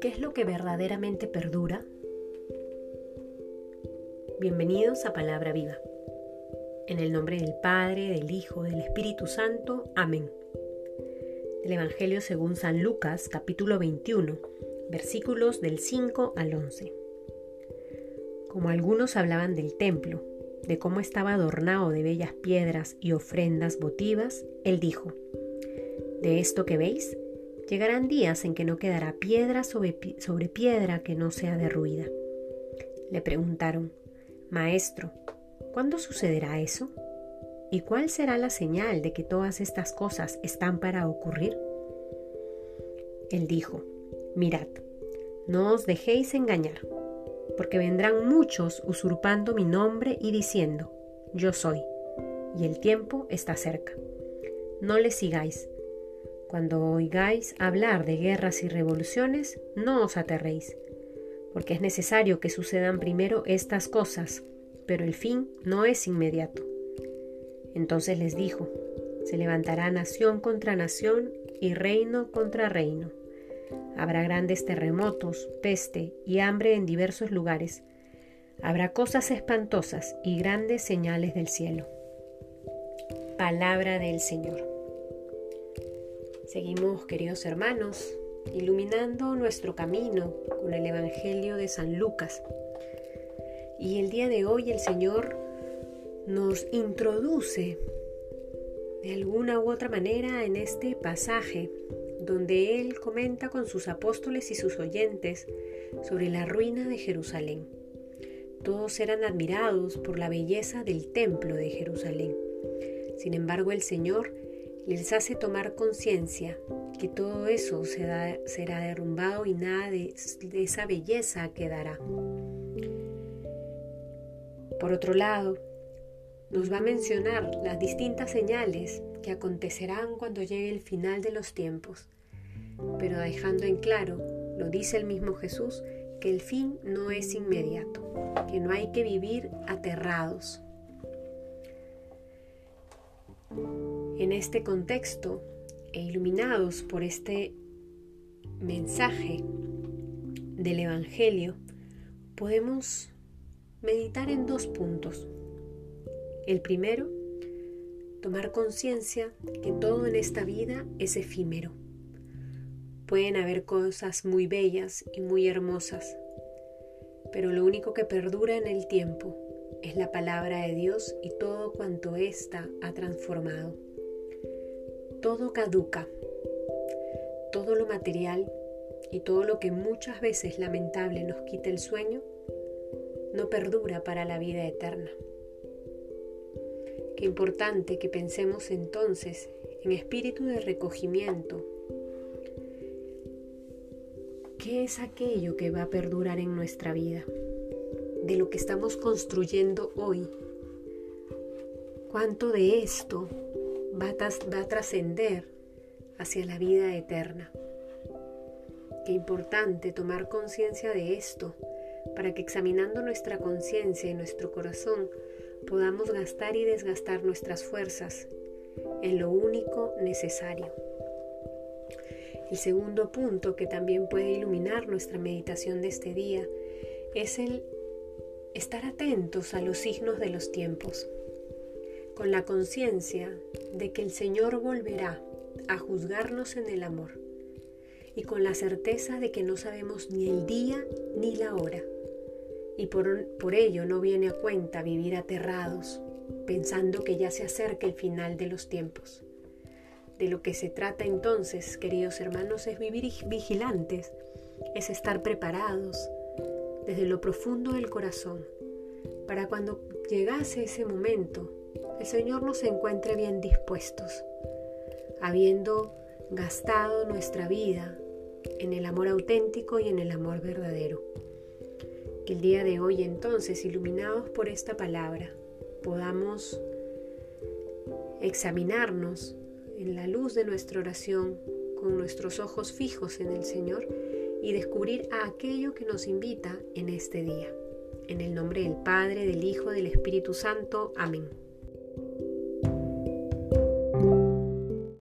¿Qué es lo que verdaderamente perdura? Bienvenidos a Palabra Viva. En el nombre del Padre, del Hijo, del Espíritu Santo. Amén. El Evangelio según San Lucas, capítulo 21, versículos del 5 al 11. Como algunos hablaban del templo, de cómo estaba adornado de bellas piedras y ofrendas votivas, él dijo, De esto que veis, llegarán días en que no quedará piedra sobre, sobre piedra que no sea derruida. Le preguntaron, Maestro, ¿cuándo sucederá eso? ¿Y cuál será la señal de que todas estas cosas están para ocurrir? Él dijo, Mirad, no os dejéis engañar porque vendrán muchos usurpando mi nombre y diciendo, yo soy, y el tiempo está cerca. No les sigáis. Cuando oigáis hablar de guerras y revoluciones, no os aterréis, porque es necesario que sucedan primero estas cosas, pero el fin no es inmediato. Entonces les dijo, se levantará nación contra nación y reino contra reino Habrá grandes terremotos, peste y hambre en diversos lugares. Habrá cosas espantosas y grandes señales del cielo. Palabra del Señor. Seguimos, queridos hermanos, iluminando nuestro camino con el Evangelio de San Lucas. Y el día de hoy el Señor nos introduce de alguna u otra manera en este pasaje donde él comenta con sus apóstoles y sus oyentes sobre la ruina de Jerusalén. Todos eran admirados por la belleza del templo de Jerusalén. Sin embargo, el Señor les hace tomar conciencia que todo eso será, derrumbado y nada de esa belleza quedará. Por otro lado, nos va a mencionar las distintas señales que acontecerán cuando llegue el final de los tiempos, pero dejando en claro, lo dice el mismo Jesús, que el fin no es inmediato, que no hay que vivir aterrados. En este contexto e iluminados por este mensaje del Evangelio, podemos meditar en dos puntos. El primero, tomar conciencia que todo en esta vida es efímero. Pueden haber cosas muy bellas y muy hermosas, pero lo único que perdura en el tiempo es la palabra de Dios y todo cuanto ésta ha transformado. Todo caduca, todo lo material y todo lo que muchas veces lamentable nos quita el sueño, no perdura para la vida eterna. Qué importante que pensemos entonces en espíritu de recogimiento. ¿Qué es aquello que va a perdurar en nuestra vida? De lo que estamos construyendo hoy. ¿Cuánto de esto va a, trascender hacia la vida eterna? Qué importante tomar conciencia de esto para que examinando nuestra conciencia y nuestro corazón podamos gastar y desgastar nuestras fuerzas en lo único necesario. El segundo punto que también puede iluminar nuestra meditación de este día es el estar atentos a los signos de los tiempos, con la conciencia de que el Señor volverá a juzgarnos en el amor y con la certeza de que no sabemos ni el día ni la hora y por, ello no viene a cuenta vivir aterrados, pensando que ya se acerca el final de los tiempos. De lo que se trata entonces, queridos hermanos, es vivir vigilantes, es estar preparados desde lo profundo del corazón, para cuando llegase ese momento, el Señor nos encuentre bien dispuestos, habiendo gastado nuestra vida en el amor auténtico y en el amor verdadero. El día de hoy entonces, iluminados por esta palabra, podamos examinarnos en la luz de nuestra oración con nuestros ojos fijos en el Señor y descubrir a aquello que nos invita en este día. En el nombre del Padre, del Hijo, del Espíritu Santo. Amén.